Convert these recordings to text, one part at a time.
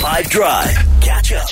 5 Drive. Catch up.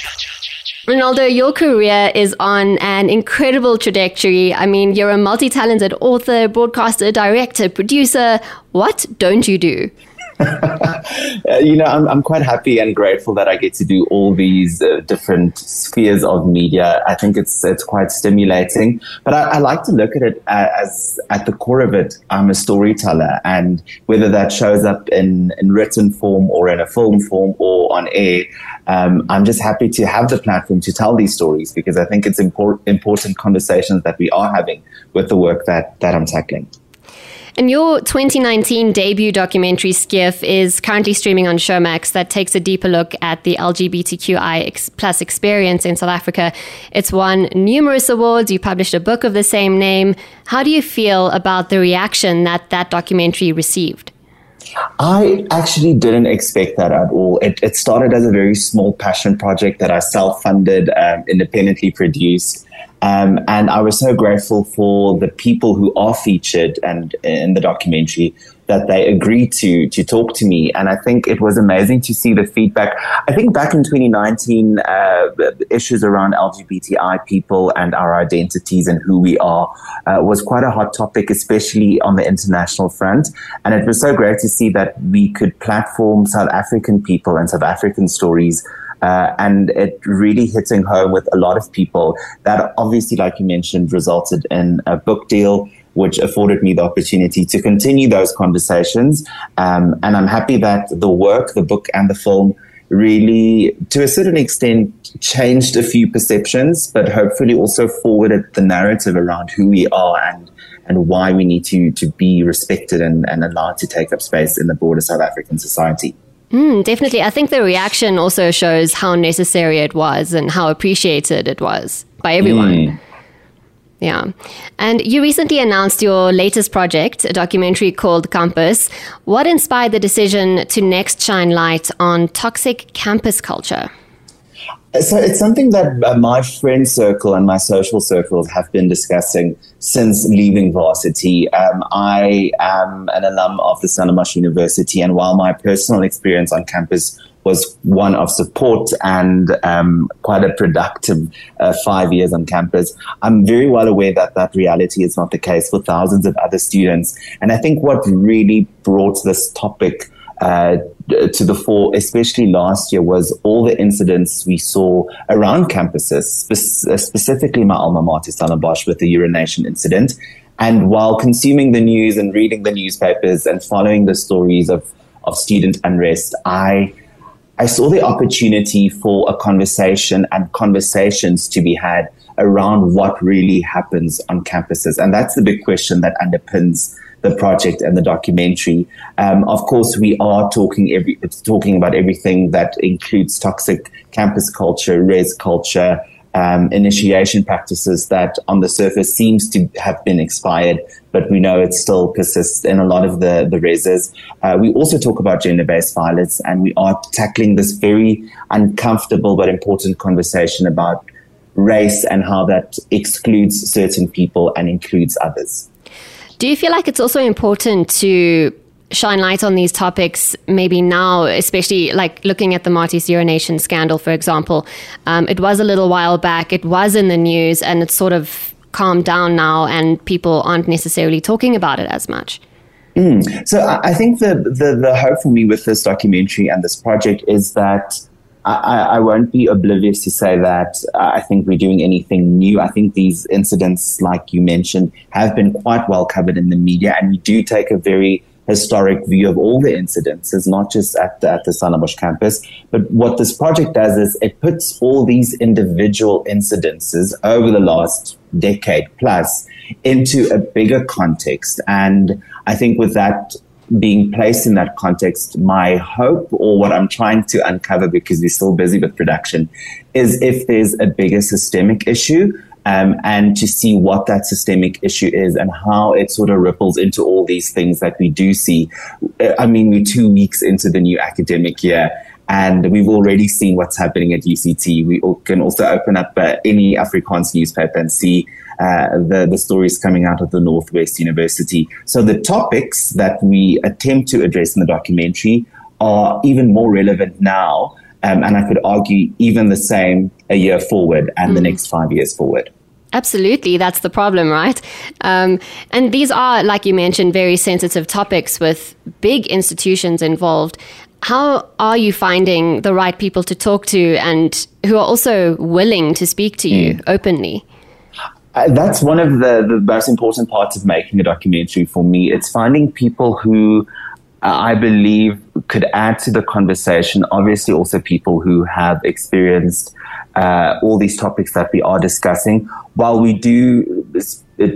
Renaldo, your career is on an incredible trajectory. I mean, you're a multi talented author, broadcaster, director, producer. What don't you do? you know, I'm, I'm quite happy and grateful that I get to do all these uh, different spheres of media. I think it's it's quite stimulating. But I, I, like to look at it as at the core of it, I'm a storyteller, and whether that shows up in in written form or in a film form or on air, um, I'm just happy to have the platform to tell these stories because I think it's important important conversations that we are having with the work that that I'm tackling. And your 2019 debut documentary, Skeef, is currently streaming on Showmax that takes a deeper look at the LGBTQI plus experience in South Africa. It's won numerous awards. You published a book of the same name. How do you feel about the reaction that that documentary received? I actually didn't expect that at all. It, it started as a very small passion project that I self funded, um, independently produced. Um, and I was so grateful for the people who are featured and in the documentary that they agreed to to talk to me. And I think it was amazing to see the feedback. I think back in 2019, uh, issues around LGBTI people and our identities and who we are uh, was quite a hot topic, especially on the international front. And it was so great to see that we could platform South African people and South African stories uh, and it really hitting home with a lot of people. That obviously, like you mentioned, resulted in a book deal, which afforded me the opportunity to continue those conversations. Um, and I'm happy that the work, the book, and the film really, to a certain extent, changed a few perceptions, but hopefully also forwarded the narrative around who we are and and why we need to to be respected and, and allowed to take up space in the broader South African society. Mm, definitely. I think the reaction also shows how necessary it was and how appreciated it was by everyone. Mm. Yeah. And you recently announced your latest project, a documentary called Kampus. What inspired the decision to next shine light on toxic campus culture? So it's something that uh, my friend circle and my social circles have been discussing since leaving varsity. Um, I am an alum of the Stellenbosch University, and while my personal experience on campus was one of support and um, quite a productive uh, five years on campus. I'm very well aware that that reality is not the case for thousands of other students. And I think what really brought this topic uh, to the fore, especially last year, was all the incidents we saw around campuses, spe- uh, specifically my alma mater, Stellenbosch, with the urination incident. And while consuming the news and reading the newspapers and following the stories of, of student unrest, I I saw the opportunity for a conversation and conversations to be had around what really happens on campuses. And that's the big question that underpins the project and the documentary. Um, of course, we are talking every talking about everything that includes toxic campus culture, res culture, um, initiation practices that on the surface seems to have been expired, but we know it still persists in a lot of the, the reses. Uh, we also talk about gender-based violence and we are tackling this very uncomfortable but important conversation about race and how that excludes certain people and includes others. Do you feel like it's also important to shine light on these topics maybe now, especially like looking at the Maties urination scandal, for example? Um, it was a little while back, it was in the news, and it's sort of calmed down now, and people aren't necessarily talking about it as much. Mm. So I think the, the, the hope for me with this documentary and this project is that I, I, won't be oblivious to say that uh, I think we're doing anything new. I think these incidents, like you mentioned, have been quite well covered in the media, and we do take a very historic view of all the incidences, not just at the, at the campus. But what this project does is it puts all these individual incidences over the last decade plus into a bigger context. And I think with that being placed in that context, my hope or what I'm trying to uncover because we're still busy with production is if there's a bigger systemic issue um, and to see what that systemic issue is and how it sort of ripples into all these things that we do see. I mean, we're two weeks into the new academic year. And we've already seen what's happening at UCT. We can also open up uh, any Afrikaans newspaper and see uh, the, the stories coming out of the Northwest University. So the topics that we attempt to address in the documentary are even more relevant now Um, and I could argue even the same a year forward and mm. the next five years forward. Absolutely, that's the problem, right? Um, and these are, like you mentioned, very sensitive topics with big institutions involved. How are you finding the right people to talk to and who are also willing to speak to you mm. openly? Uh, that's one of the, the most important parts of making a documentary for me. It's finding people who uh, I believe could add to the conversation. Obviously, also people who have experienced uh, all these topics that we are discussing. While we do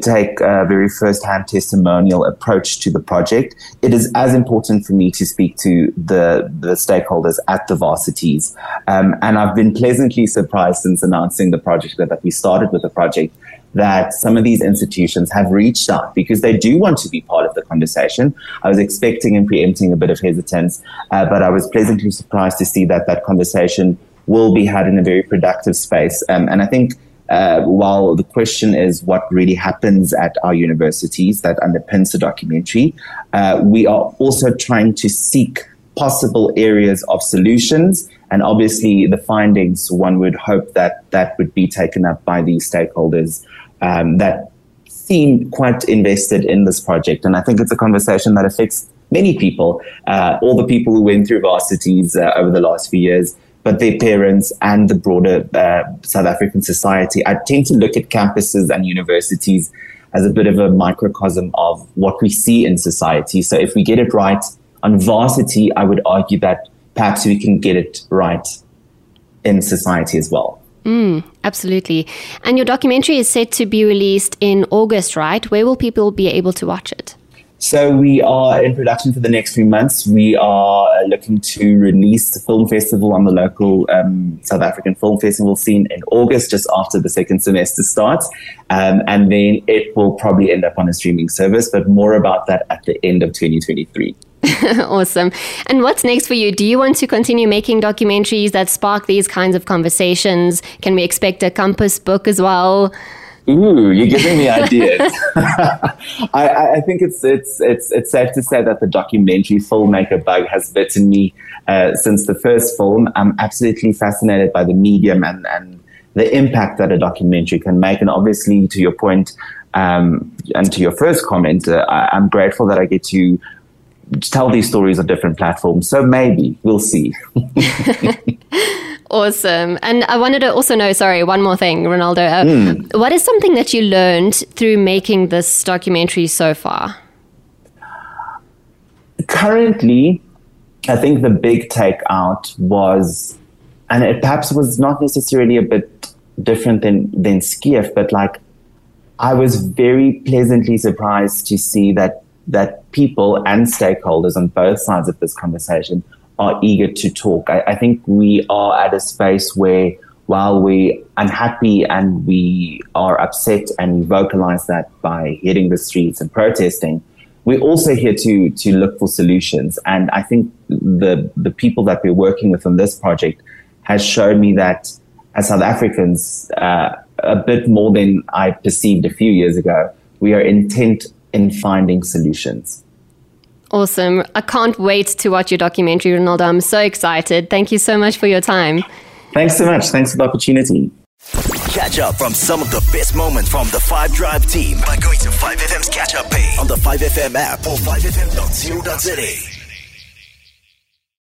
take a very first-hand testimonial approach to the project, it is as important for me to speak to the, the stakeholders at the varsities. Um, and I've been pleasantly surprised since announcing the project that, that we started with the project that some of these institutions have reached out because they do want to be part of the conversation. I was expecting and preempting a bit of hesitance, uh, but I was pleasantly surprised to see that that conversation will be had in a very productive space. Um, and I think uh, while the question is what really happens at our universities that underpins the documentary, uh, we are also trying to seek possible areas of solutions. And obviously, the findings, one would hope that that would be taken up by these stakeholders um, that seem quite invested in this project. And I think it's a conversation that affects many people, uh, all the people who went through varsities uh, over the last few years, but their parents and the broader uh, South African society. I tend to look at campuses and universities as a bit of a microcosm of what we see in society. So if we get it right on varsity, I would argue that perhaps we can get it right in society as well. Mm, absolutely. And your documentary is set to be released in August, right? Where will people be able to watch it? So we are in production for the next few months. We are uh, looking to release the film festival on the local um, South African film festival scene in August, just after the second semester starts. Um, and then it will probably end up on a streaming service, but more about that at the end of 2023. awesome. And what's next for you? Do you want to continue making documentaries that spark these kinds of conversations? Can we expect a Kampus book as well? Ooh, you're giving me ideas. I, I, think it's it's it's it's safe to say that the documentary filmmaker bug has bitten me uh, since the first film. I'm absolutely fascinated by the medium and and the impact that a documentary can make. And obviously, to your point, um, and to your first comment, uh, I, I'm grateful that I get to tell these stories on different platforms. So maybe we'll see. Awesome. And I wanted to also know, sorry, one more thing, Renaldo. Uh, mm. What is something that you learned through making this documentary so far? Currently, I think the big takeout was, and it perhaps was not necessarily a bit different than, than Skeef, but like I was very pleasantly surprised to see that that people and stakeholders on both sides of this conversation are eager to talk. I, I think we are at a space where while we're unhappy and we are upset and we vocalize that by hitting the streets and protesting, we're also here to to look for solutions. And I think the the people that we're working with on this project has shown me that as South Africans, uh, a bit more than I perceived a few years ago, we are intent in finding solutions. Awesome. I can't wait to watch your documentary, Renaldo. I'm so excited. Thank you so much for your time. Thanks so much. Thanks for the opportunity. Catch up from some of the best moments from the 5 Drive team by going to 5FM's catch up page on the 5FM app or 5FM.co.za.